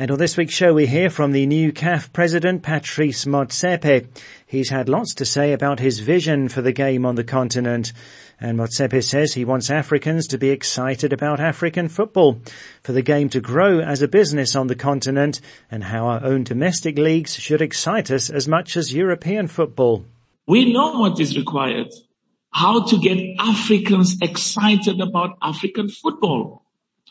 And on this week's show we hear from the new CAF president Patrice Motsepe. He's had lots to say about his vision for the game on the continent. And Motsepe says he wants Africans to be excited about African football, for the game to grow as a business on the continent, and how our own domestic leagues should excite us as much as European football. We know what is required. How to get Africans excited about African football.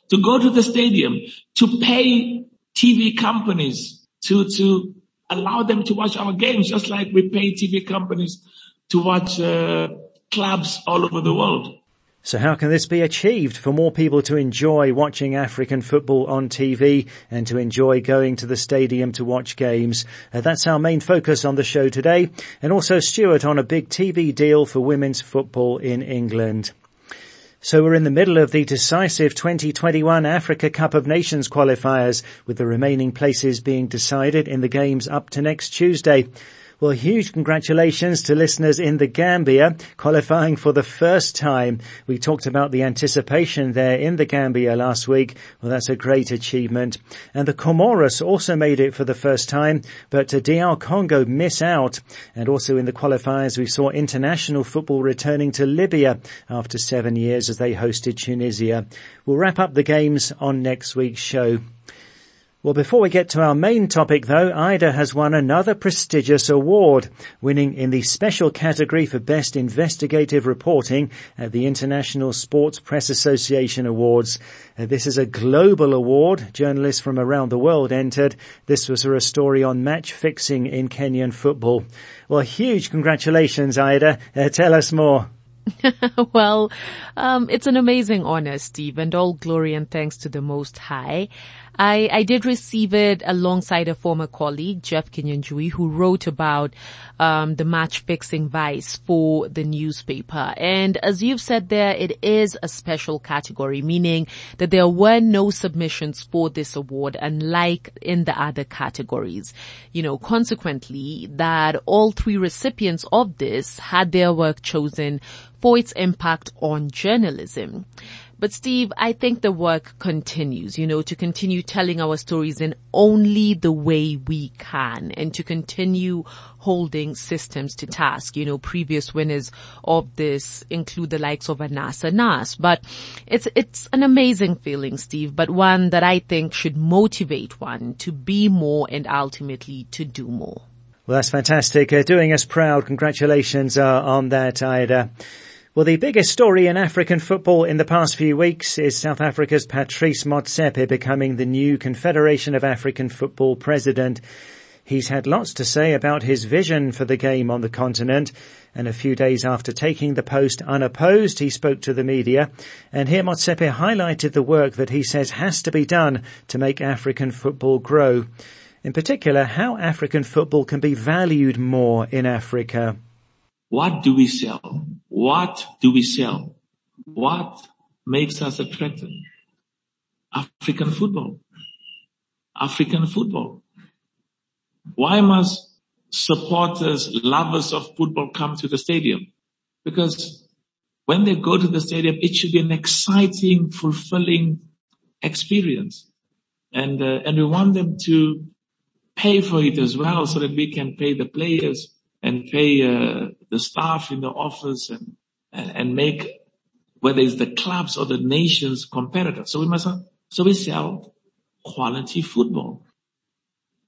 To go to the stadium, to pay TV companies to, to allow them to watch our games, just like we pay TV companies to watch uh, clubs all over the world. So how can this be achieved for more people to enjoy watching African football on TV and to enjoy going to the stadium to watch games? Uh, that's our main focus on the show today. And also Stuart on a big TV deal for women's football in England. So we're in the middle of the decisive 2021 Africa Cup of Nations qualifiers with the remaining places being decided in the games up to next Tuesday. Well, huge congratulations to listeners in the Gambia qualifying for the first time. We talked about the anticipation there in the Gambia last week. Well, that's a great achievement. And the Comoros also made it for the first time, but DR Congo miss out. And also in the qualifiers, we saw international football returning to Libya after seven years as they hosted Tunisia. We'll wrap up the games on next week's show. Well, before we get to our main topic though, Ida has won another prestigious award, winning in the special category for Best Investigative Reporting at the International Sports Press Association Awards. Uh, this is a global award. Journalists from around the world entered. This was for a story on match fixing in Kenyan football. Well, huge congratulations, Ida. Uh, tell us more. well, um, it's an amazing honor, Steve, and all glory and thanks to the Most High. I, I did receive it alongside a former colleague, Jeff Kinyanjui, who wrote about um, the match fixing vice for the newspaper. And as you've said there, it is a special category, meaning that there were no submissions for this award, unlike in the other categories. You know, consequently, that all three recipients of this had their work chosen for its impact on journalism. But Steve, I think the work continues, you know, to continue telling our stories in only the way we can and to continue holding systems to task. You know, previous winners of this include the likes of Anasa Anas, but it's, it's an amazing feeling, Steve, but one that I think should motivate one to be more and ultimately to do more. Well, that's fantastic. Uh, doing us proud. Congratulations uh, on that, Ida. Well, the biggest story in African football in the past few weeks is South Africa's Patrice Motsepe becoming the new Confederation of African Football president. He's had lots to say about his vision for the game on the continent. And a few days after taking the post unopposed, he spoke to the media. And here Motsepe highlighted the work that he says has to be done to make African football grow. In particular, how African football can be valued more in Africa. What do we sell? What do we sell? What makes us attractive? African football. African football. Why must supporters, lovers of football come to the stadium? Because when they go to the stadium, it should be an exciting, fulfilling experience. And, uh, and we want them to pay for it as well so that we can pay the players and pay uh, the staff in the office and, and make whether it's the clubs or the nations competitive. So we must, so we sell quality football.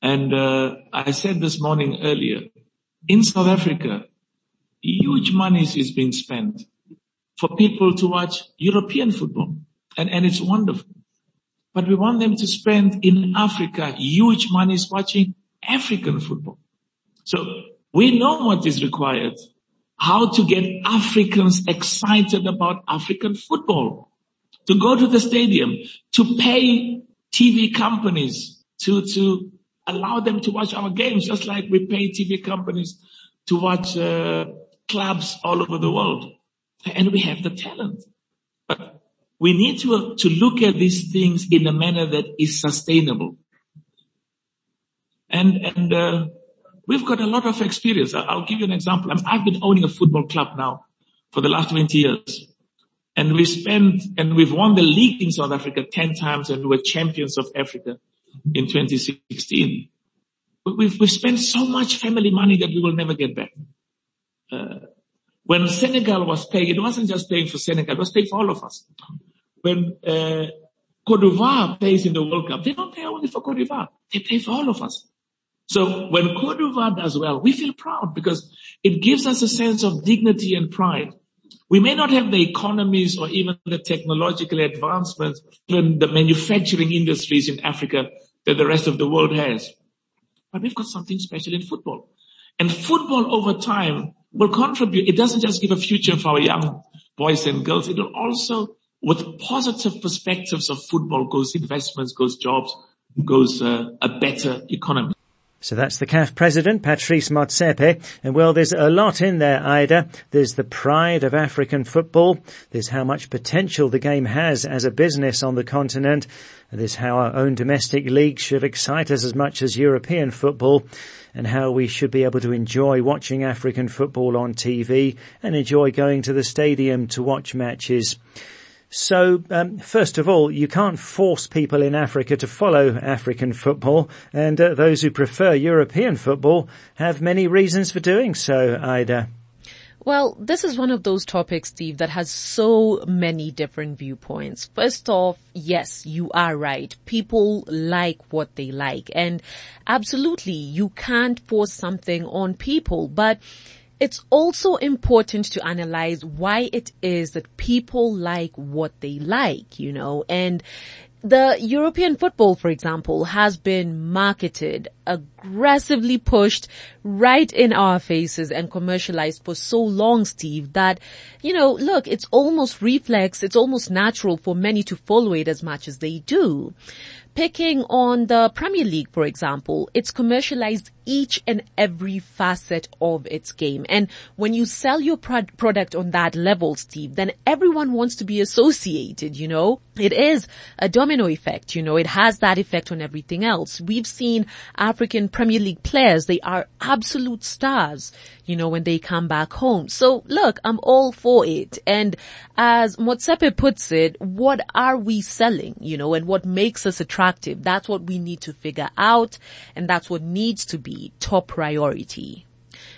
And uh, I said this morning earlier, in South Africa, huge money is being spent for people to watch European football. And, and it's wonderful. But we want them to spend in Africa huge money watching African football. So we know what is required. How to get Africans excited about African football. To go to the stadium, to pay TV companies to, to allow them to watch our games, just like we pay TV companies to watch uh, clubs all over the world. And we have the talent. But we need to, to look at these things in a manner that is sustainable. And, and, uh, we've got a lot of experience. I'll give you an example. I've been owning a football club now for the last 20 years. And we spent, and we've won the league in South Africa 10 times and we were champions of Africa in 2016. We've, we've spent so much family money that we will never get back. Uh, when Senegal was paying, it wasn't just paying for Senegal, it was paying for all of us. When uh, Cote d'Ivoire pays in the World Cup, they don't pay only for Cote d'Ivoire, they pay for all of us. So when d'Ivoire does well, we feel proud because it gives us a sense of dignity and pride. We may not have the economies or even the technological advancements, even the manufacturing industries in Africa that the rest of the world has. But we've got something special in football. And football over time will contribute. It doesn't just give a future for our young boys and girls. It will also, with positive perspectives of football, goes investments, goes jobs, goes uh, a better economy. So that's the CAF president, Patrice Motsepe. And well, there's a lot in there, Ida. There's the pride of African football. There's how much potential the game has as a business on the continent. There's how our own domestic league should excite us as much as European football and how we should be able to enjoy watching African football on TV and enjoy going to the stadium to watch matches. So, um, first of all, you can't force people in Africa to follow African football, and uh, those who prefer European football have many reasons for doing so, Ida. Well, this is one of those topics, Steve, that has so many different viewpoints. First off, yes, you are right. People like what they like. And absolutely, you can't force something on people, but it's also important to analyze why it is that people like what they like, you know, and the European football, for example, has been marketed, aggressively pushed right in our faces and commercialized for so long, Steve, that, you know, look, it's almost reflex, it's almost natural for many to follow it as much as they do. Picking on the Premier League, for example, it's commercialized each and every facet of its game. And when you sell your pro- product on that level, Steve, then everyone wants to be associated, you know? It is a domino effect, you know, it has that effect on everything else. We've seen African Premier League players, they are absolute stars, you know, when they come back home. So look, I'm all for it. And as Motsepe puts it, what are we selling, you know, and what makes us attractive? That's what we need to figure out and that's what needs to be top priority.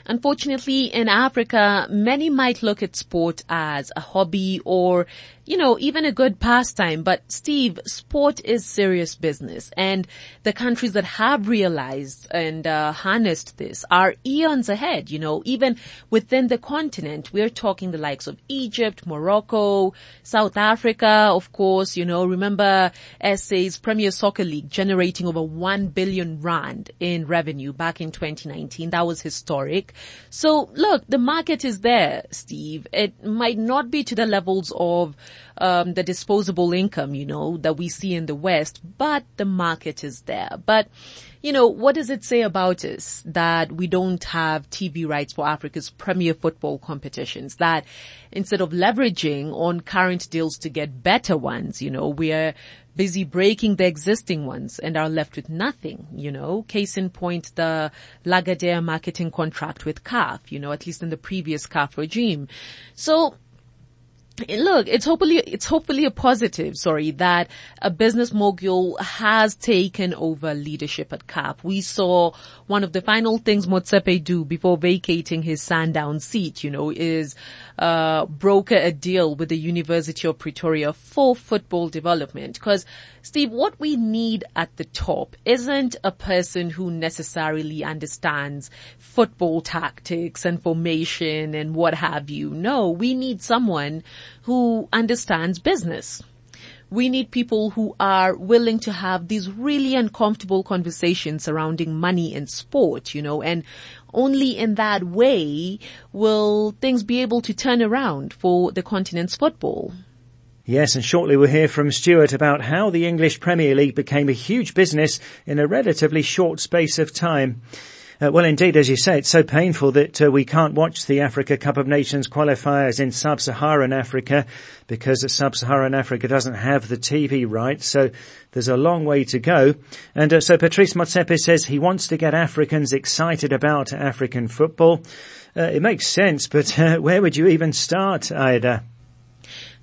Unfortunately, in Africa, many might look at sport as a hobby or you know, even a good pastime. But Steve, sport is serious business and the countries that have realized and uh, harnessed this are eons ahead, you know, even within the continent. We're talking the likes of Egypt, Morocco, South Africa, of course, you know, remember SA's Premier Soccer League generating over 1 billion rand in revenue back in 2019. That was historic. So look, the market is there, Steve. It might not be to the levels of um, the disposable income, you know, that we see in the West, but the market is there. But, you know, what does it say about us that we don't have TV rights for Africa's premier football competitions? That instead of leveraging on current deals to get better ones, you know, we are busy breaking the existing ones and are left with nothing, you know. Case in point, the Lagardère marketing contract with CAF, you know, at least in the previous CAF regime. So look, it's hopefully, it's hopefully a positive, sorry, that a business mogul has taken over leadership at CAF. We saw one of the final things Motsepe do before vacating his Sundowns seat, you know, is, uh, broker a deal with the University of Pretoria for football development. Cause Steve, what we need at the top isn't a person who necessarily understands football tactics and formation and what have you. No, we need someone who understands business. We need people who are willing to have these really uncomfortable conversations surrounding money and sport, you know, and only in that way will things be able to turn around for the continent's football. Yes, and shortly we'll hear from Stuart about how the English Premier League became a huge business in a relatively short space of time. Uh, well, indeed, as you say, it's so painful that uh, we can't watch the Africa Cup of Nations qualifiers in sub-Saharan Africa because sub-Saharan Africa doesn't have the TV rights. So there's a long way to go. And uh, so Patrice Motsepe says he wants to get Africans excited about African football. Uh, it makes sense, but uh, where would you even start, Ida?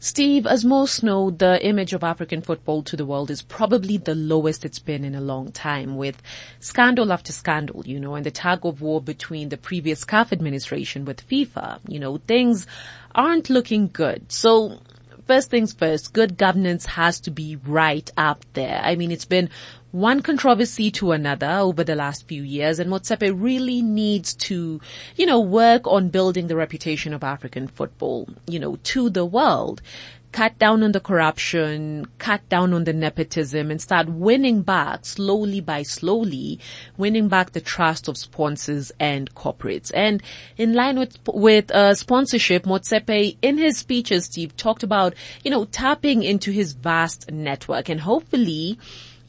Steve, as most know, the image of African football to the world is probably the lowest it's been in a long time with scandal after scandal, you know, and the tug of war between the previous CAF administration with FIFA. You know, things aren't looking good. So first things first, good governance has to be right up there. I mean, it's been one controversy to another over the last few years and Motsepe really needs to, you know, work on building the reputation of African football, you know, to the world. Cut down on the corruption, cut down on the nepotism and start winning back slowly by slowly, winning back the trust of sponsors and corporates. And in line with, with, uh, sponsorship, Motsepe in his speeches, Steve talked about, you know, tapping into his vast network and hopefully,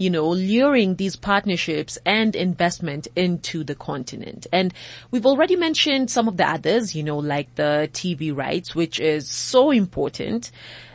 you know, luring these partnerships and investment into the continent. And we've already mentioned some of the others, you know, like the TV rights, which is so important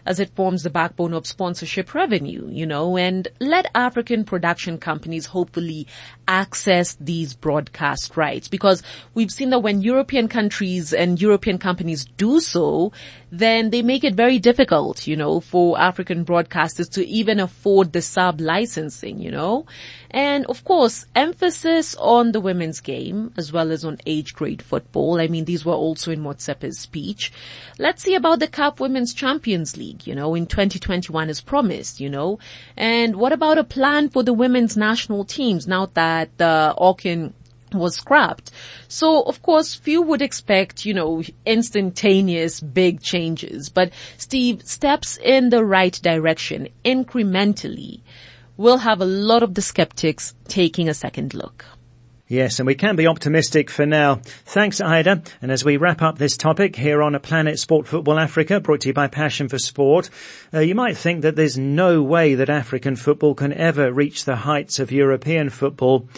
as it forms the backbone of sponsorship revenue, you know, and let African production companies hopefully access these broadcast rights because we've seen that when European countries and European companies do so, then they make it very difficult, you know, for African broadcasters to even afford the sub licensing, you know. And of course, emphasis on the women's game as well as on age grade football. I mean, these were also in Motsepe's speech. Let's see about the CAF Women's Champions League, you know, in 2021 as promised, you know. And what about a plan for the women's national teams now that uh, the AWCON was scrapped. So of course few would expect, you know, instantaneous big changes, but Steve steps in the right direction incrementally We'll have a lot of the skeptics taking a second look. Yes, and we can be optimistic for now. Thanks, Ida. And as we wrap up this topic here on a Planet Sport Football Africa, brought to you by Passion for Sport, uh, you might think that there's no way that African football can ever reach the heights of European football.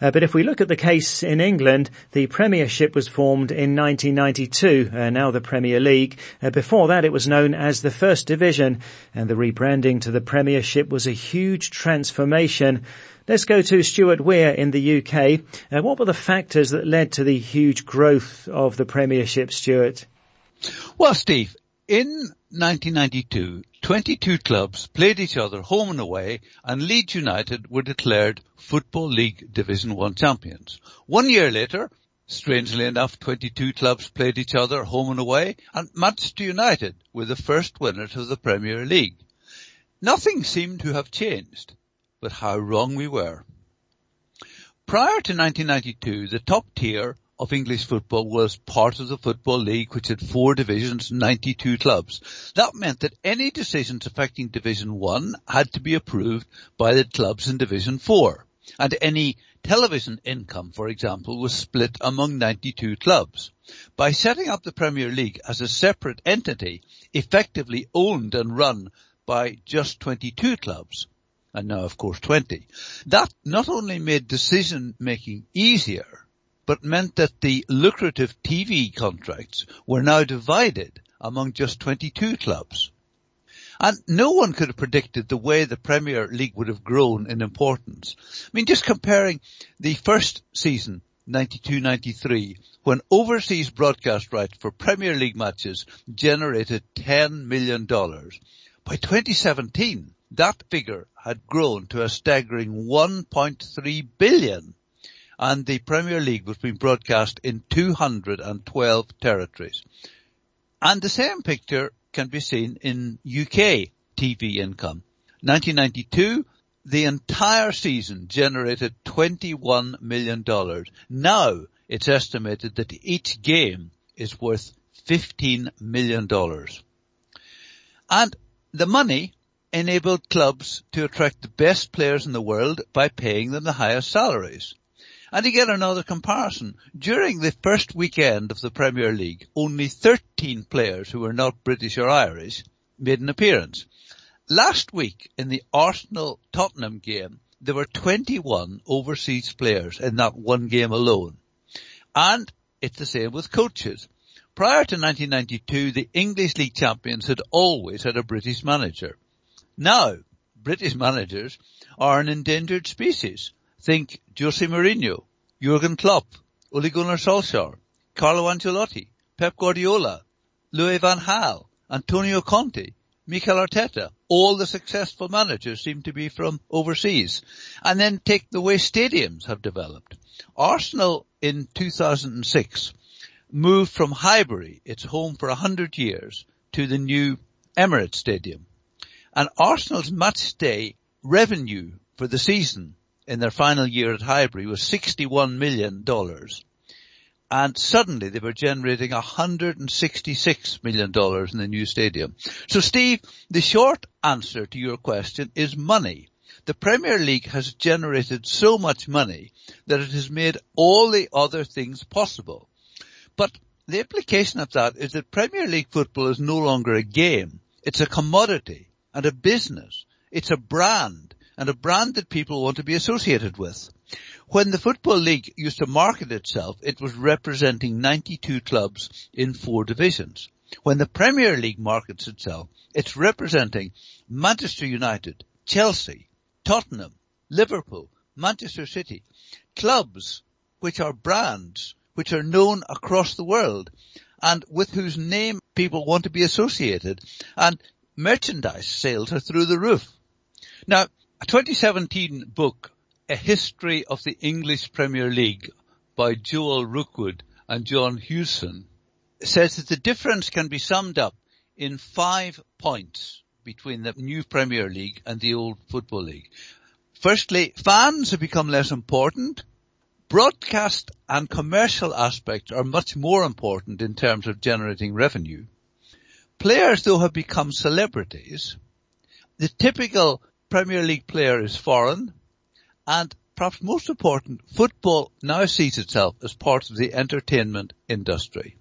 Uh, but if we look at the case in England, the Premiership was formed in 1992, uh, now the Premier League. Uh, before that, it was known as the First Division, and the rebranding to the Premiership was a huge transformation. Let's go to Stuart Weir in the UK. Uh, what were the factors that led to the huge growth of the Premiership, Stuart? Well, Steve, in 1992, 22 clubs played each other home and away and Leeds United were declared Football League Division 1 champions. One year later, strangely enough, 22 clubs played each other home and away and Manchester United were the first winners of the Premier League. Nothing seemed to have changed, but how wrong we were. Prior to 1992, the top tier of English football was part of the Football League which had four divisions, 92 clubs. That meant that any decisions affecting Division 1 had to be approved by the clubs in Division 4. And any television income, for example, was split among 92 clubs. By setting up the Premier League as a separate entity, effectively owned and run by just 22 clubs, and now of course 20, that not only made decision making easier, but meant that the lucrative TV contracts were now divided among just 22 clubs. And no one could have predicted the way the Premier League would have grown in importance. I mean, just comparing the first season, 92-93, when overseas broadcast rights for Premier League matches generated $10 million. By 2017, that figure had grown to a staggering 1.3 billion and the Premier League was being broadcast in 212 territories. And the same picture can be seen in UK TV income. 1992, the entire season generated $21 million. Now it's estimated that each game is worth $15 million. And the money enabled clubs to attract the best players in the world by paying them the highest salaries. And to get another comparison, during the first weekend of the Premier League, only 13 players who were not British or Irish made an appearance. Last week in the Arsenal Tottenham game, there were 21 overseas players in that one game alone. And it's the same with coaches. Prior to 1992, the English League champions had always had a British manager. Now, British managers are an endangered species. Think Jose Mourinho, Jurgen Klopp, Ole Gunnar Solskjaer, Carlo Ancelotti, Pep Guardiola, Louis van Gaal, Antonio Conte, Mikel Arteta, all the successful managers seem to be from overseas. And then take the way stadiums have developed. Arsenal in 2006 moved from Highbury, its home for a hundred years, to the new Emirates Stadium. And Arsenal's match day revenue for the season in their final year at Highbury was $61 million. And suddenly they were generating $166 million in the new stadium. So Steve, the short answer to your question is money. The Premier League has generated so much money that it has made all the other things possible. But the implication of that is that Premier League football is no longer a game. It's a commodity and a business. It's a brand and a brand that people want to be associated with. When the Football League used to market itself, it was representing 92 clubs in four divisions. When the Premier League markets itself, it's representing Manchester United, Chelsea, Tottenham, Liverpool, Manchester City, clubs which are brands, which are known across the world and with whose name people want to be associated and merchandise sales are through the roof. Now, a 2017 book a History of the English Premier League by Joel Rookwood and John Hewson says that the difference can be summed up in five points between the new Premier League and the old Football League. Firstly, fans have become less important. Broadcast and commercial aspects are much more important in terms of generating revenue. Players though have become celebrities. The typical Premier League player is foreign and perhaps most important, football now sees itself as part of the entertainment industry.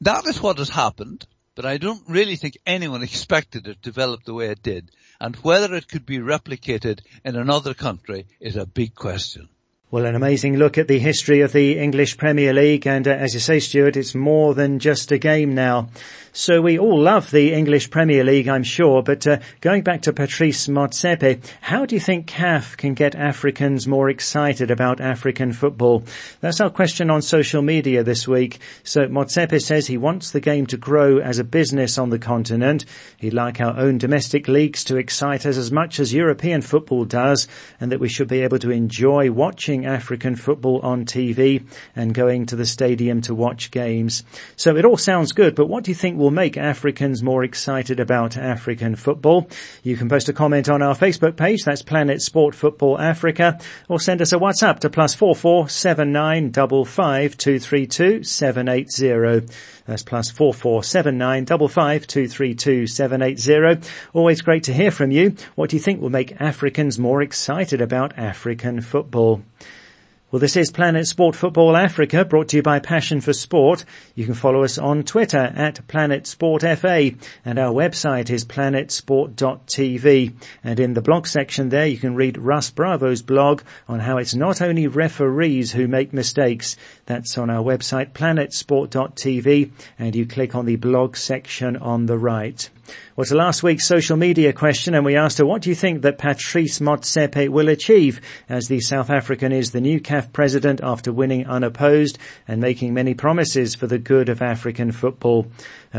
That is what has happened, but I don't really think anyone expected it to develop the way it did. And whether it could be replicated in another country is a big question. Well, an amazing look at the history of the English Premier League, and uh, as you say, Stuart, it's more than just a game now. So we all love the English Premier League, I'm sure, but uh, going back to Patrice Motsepe, how do you think CAF can get Africans more excited about African football? That's our question on social media this week. So Motsepe says he wants the game to grow as a business on the continent. He'd like our own domestic leagues to excite us as much as European football does, and that we should be able to enjoy watching African football on TV and going to the stadium to watch games. So it all sounds good, but what do you think will make Africans more excited about African football. You can post a comment on our Facebook page, that's Planet Sport Football Africa, or send us a WhatsApp to plus four four seven nine double five two three two seven eight zero. That's plus four four seven nine double five two three two seven eight zero. Always great to hear from you. What do you think will make Africans more excited about African football? Well, this is Planet Sport Football Africa, brought to you by Passion for Sport. You can follow us on Twitter at Planet Sport FA, and our website is planetsport.tv. And in the blog section there, you can read Russ Bravo's blog on how it's not only referees who make mistakes. That's on our website, planetsport.tv, and you click on the blog section on the right Well, was last week's social media question and we asked her, what do you think that Patrice Motsepe will achieve as the South African is the new CAF president after winning unopposed and making many promises for the good of African football?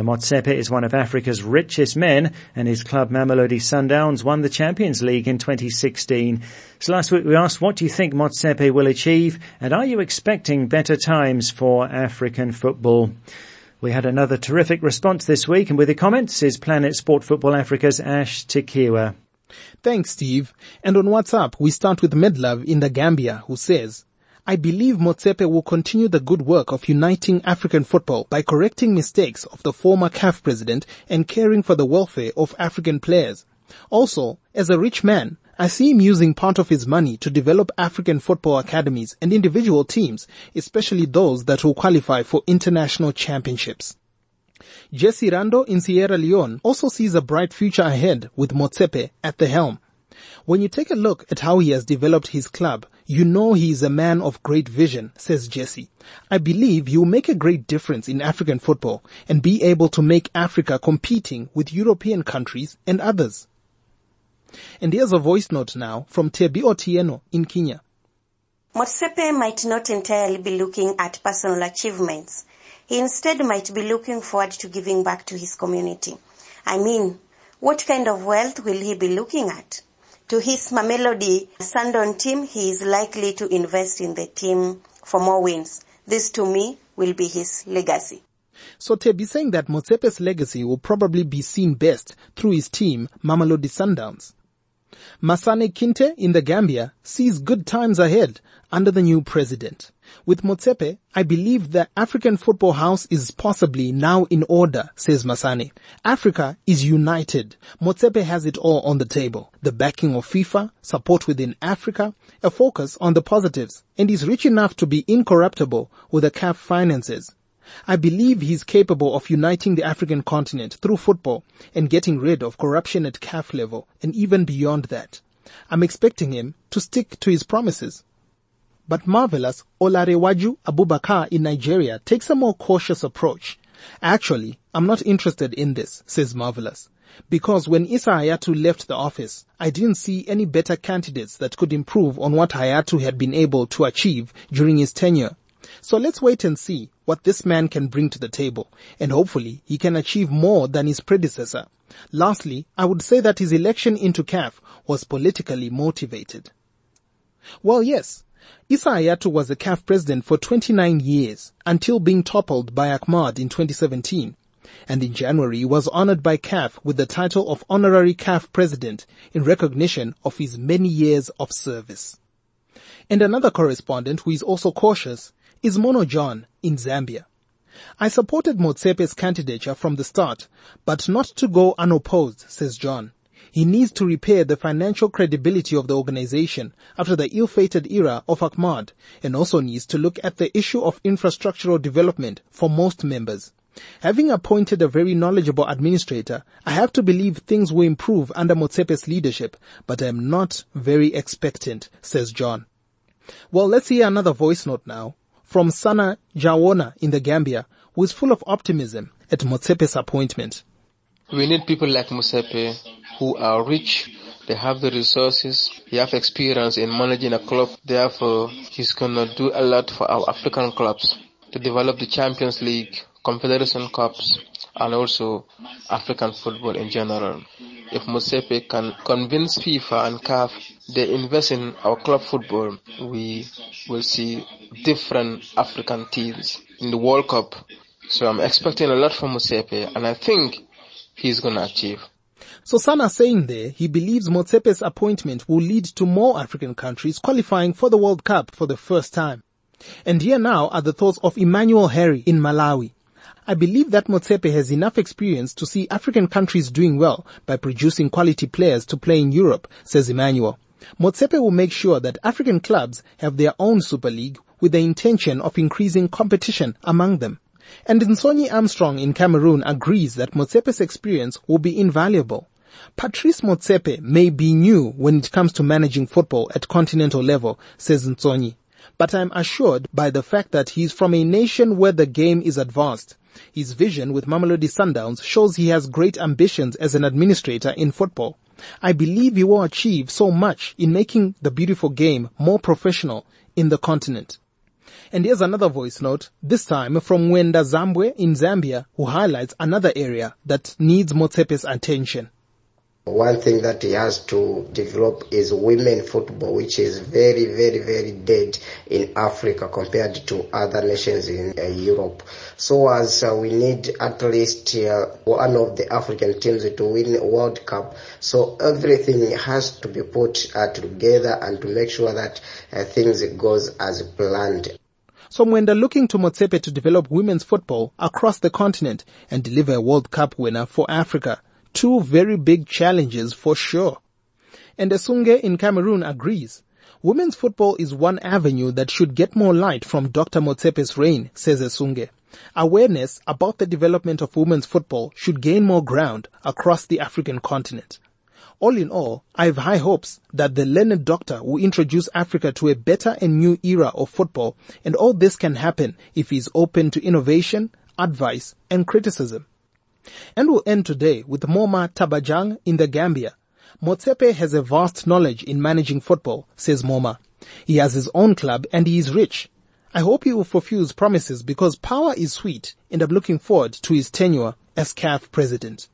Motsepe is one of Africa's richest men and his club Mamelodi Sundowns won the Champions League in 2016. So last week we asked, what do you think Motsepe will achieve and are you expecting better times for African football? We had another terrific response this week and with the comments is Planet Sport Football Africa's Ash Tekiwa. Thanks, Steve. And on WhatsApp, we start with Medlove in the Gambia who says, I believe Motsepe will continue the good work of uniting African football by correcting mistakes of the former CAF president and caring for the welfare of African players. Also, as a rich man, I see him using part of his money to develop African football academies and individual teams, especially those that will qualify for international championships. Jesse Rando in Sierra Leone also sees a bright future ahead with Motsepe at the helm. When you take a look at how he has developed his club, You know he is a man of great vision, says Jesse. I believe he will make a great difference in African football and be able to make Africa competing with European countries and others. And here's a voice note now from Tebi Otieno in Kenya. Motsepe might not entirely be looking at personal achievements. He instead might be looking forward to giving back to his community. I mean, what kind of wealth will he be looking at? To his Mamelodi Sundowns team, he is likely to invest in the team for more wins. This to me will be his legacy. So Tebi saying that Motsepe's legacy will probably be seen best through his team, Mamelodi Sundowns. Masane Kinte in the Gambia sees good times ahead under the new president. With Motsepe, I believe the African football house is possibly now in order, says Masane. Africa is united. Motsepe has it all on the table. The backing of FIFA, support within Africa, a focus on the positives, and is rich enough to be incorruptible with the CAF finances. I believe he's capable of uniting the African continent through football and getting rid of corruption at CAF level and even beyond that. I'm expecting him to stick to his promises. But marvelous Olarewaju Abubakar in Nigeria takes a more cautious approach. Actually, I'm not interested in this, says Marvelous. Because when Issa Hayatou left the office, I didn't see any better candidates that could improve on what Hayatou had been able to achieve during his tenure. So let's wait and see what this man can bring to the table, and hopefully he can achieve more than his predecessor. Lastly, I would say that his election into CAF was politically motivated. Well, yes, Issa Hayatou was the CAF president for 29 years until being toppled by Ahmad in 2017. And in January was honored by CAF with the title of honorary CAF president in recognition of his many years of service. And another correspondent who is also cautious is Mono John in Zambia. I supported Motsepe's candidature from the start, but not to go unopposed, says John. He needs to repair the financial credibility of the organization after the ill-fated era of Ahmad and also needs to look at the issue of infrastructural development for most members. Having appointed a very knowledgeable administrator, I have to believe things will improve under Motsepe's leadership, but I am not very expectant, says John. Well, let's hear another voice note now from Sana Jawona in the Gambia, who is full of optimism at Motsepe's appointment. We need people like Motsepe who are rich, they have the resources, he have experience in managing a club, therefore he's gonna do a lot for our African clubs to develop the Champions League, Confederation Cups, and also African football in general. If Motsepe can convince FIFA and CAF they invest in our club football, we will see different African teams in the World Cup. So I'm expecting a lot from Motsepe and I think he's gonna achieve. So Sana saying there, he believes Motsepe's appointment will lead to more African countries qualifying for the World Cup for the first time. And here now are the thoughts of Emmanuel Harry in Malawi. I believe that Motsepe has enough experience to see African countries doing well by producing quality players to play in Europe, says Emmanuel. Motsepe will make sure that African clubs have their own Super League with the intention of increasing competition among them. And Nsonyi Armstrong in Cameroon agrees that Motsepe's experience will be invaluable. Patrice Motsepe may be new when it comes to managing football at continental level, says Nsonyi. But I'm assured by the fact that he's from a nation where the game is advanced. His vision with Mamelodi Sundowns shows he has great ambitions as an administrator in football. I believe he will achieve so much in making the beautiful game more professional in the continent. And here's another voice note, this time from Wenda Zambwe in Zambia, who highlights another area that needs Motsepe's attention. One thing that he has to develop is women football, which is very, very, very dead in Africa compared to other nations in uh, Europe. So as uh, we need at least uh, one of the African teams to win World Cup. So everything has to be put uh, together and to make sure that uh, things goes as planned. So when they're looking to Motsepe to develop women's football across the continent and deliver a World Cup winner for Africa, two very big challenges for sure. And Esunge in Cameroon agrees. Women's football is one avenue that should get more light from Dr. Motsepe's reign, says Esunge. Awareness about the development of women's football should gain more ground across the African continent. All in all, I have high hopes that the learned doctor will introduce Africa to a better and new era of football, and all this can happen if he is open to innovation, advice, and criticism. And we'll end today with Moma Tabajang in the Gambia. Motsepe has a vast knowledge in managing football, says Moma. He has his own club and he is rich. I hope he will fulfill his promises because power is sweet and I'm looking forward to his tenure as CAF president.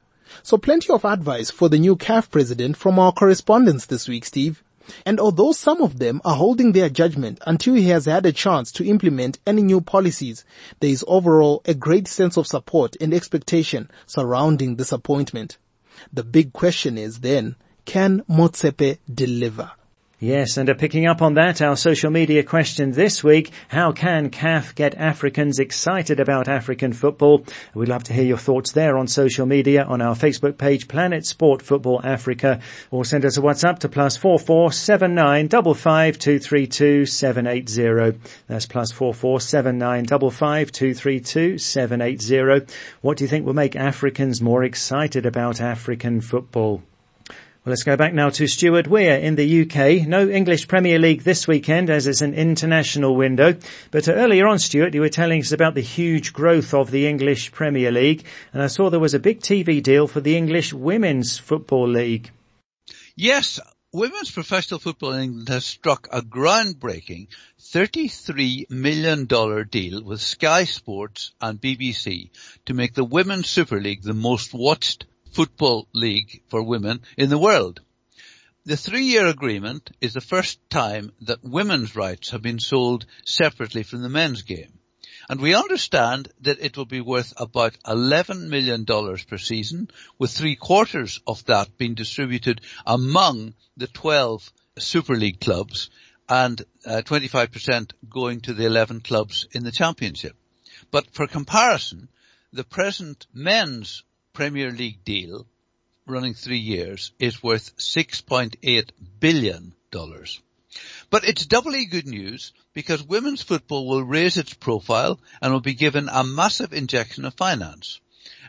So plenty of advice for the new CAF president from our correspondents this week, Steve. And although some of them are holding their judgment until he has had a chance to implement any new policies, there is overall a great sense of support and expectation surrounding this appointment. The big question is then, can Motsepe deliver? Yes, and picking up on that, our social media question this week, how can CAF get Africans excited about African football? We'd love to hear your thoughts there on social media on our Facebook page, Planet Sport Football Africa, or send us a WhatsApp to plus four four seven nine double five two three two seven eight zero. That's plus four four seven nine double five two three two seven eight zero. What do you think will make Africans more excited about African football? Well, let's go back now to Stuart Weir in the UK. No English Premier League this weekend as it's an international window. But uh, earlier on, Stuart, you were telling us about the huge growth of the English Premier League. And I saw there was a big TV deal for the English Women's Football League. Yes, women's professional football in England has struck a groundbreaking $33 million deal with Sky Sports and BBC to make the Women's Super League the most watched football league for women in the world. The three-year agreement is the first time that women's rights have been sold separately from the men's game. And we understand that it will be worth about $11 million per season, with three quarters of that being distributed among the 12 Super League clubs and uh, 25% going to the 11 clubs in the championship. But for comparison, the present men's Premier League deal running three years is worth $6.8 billion. But it's doubly good news because women's football will raise its profile and will be given a massive injection of finance.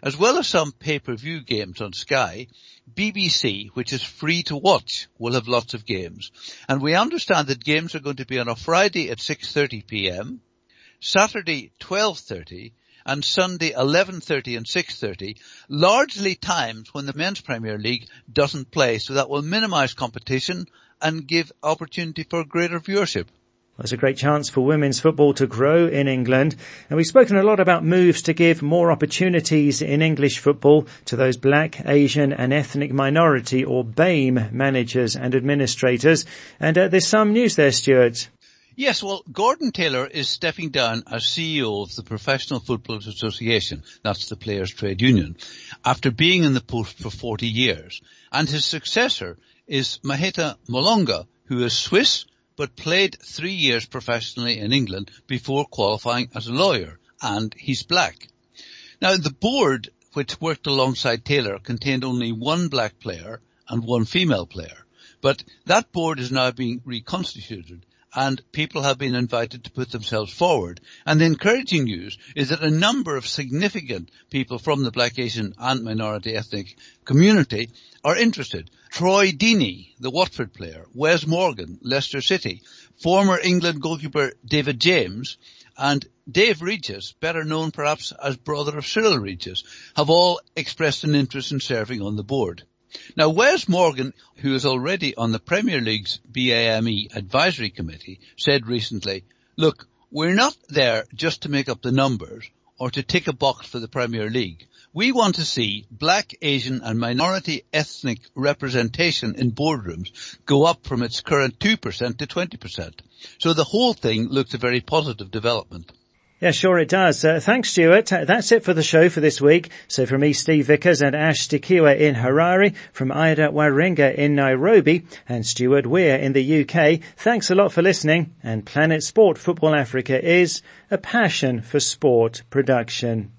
As well as some pay-per-view games on Sky, BBC, which is free to watch, will have lots of games. And we understand that games are going to be on a Friday at 6.30pm, Saturday 12.30 and Sunday 11.30 and 6.30, largely times when the Men's Premier League doesn't play, so that will minimise competition and give opportunity for greater viewership. There's a great chance for women's football to grow in England. And we've spoken a lot about moves to give more opportunities in English football to those black, Asian and ethnic minority or BAME managers and administrators. And uh, there's some news there, Stuart. Yes, well, Gordon Taylor is stepping down as CEO of the Professional Footballers Association, that's the players' trade union, after being in the post for 40 years. And his successor is Maheta Molango, who is Swiss, but played three years professionally in England before qualifying as a lawyer, and he's black. Now, the board, which worked alongside Taylor, contained only one black player and one female player. But that board is now being reconstituted and people have been invited to put themselves forward. And the encouraging news is that a number of significant people from the Black Asian and minority ethnic community are interested. Troy Deeney, the Watford player, Wes Morgan, Leicester City, former England goalkeeper David James, and Dave Regis, better known perhaps as brother of Cyril Regis, have all expressed an interest in serving on the board. Now, Wes Morgan, who is already on the Premier League's BAME advisory committee, said recently, look, we're not there just to make up the numbers or to tick a box for the Premier League. We want to see black, Asian and minority ethnic representation in boardrooms go up from its current 2% to 20%. So the whole thing looks a very positive development. Yeah, sure it does. Uh, thanks, Stuart. Uh, that's it for the show for this week. So from me, Steve Vickers and Ash Tekiwa in Harare, from Ida Waringa in Nairobi, and Stuart Weir in the UK, thanks a lot for listening. And Planet Sport Football Africa is a passion for sport production.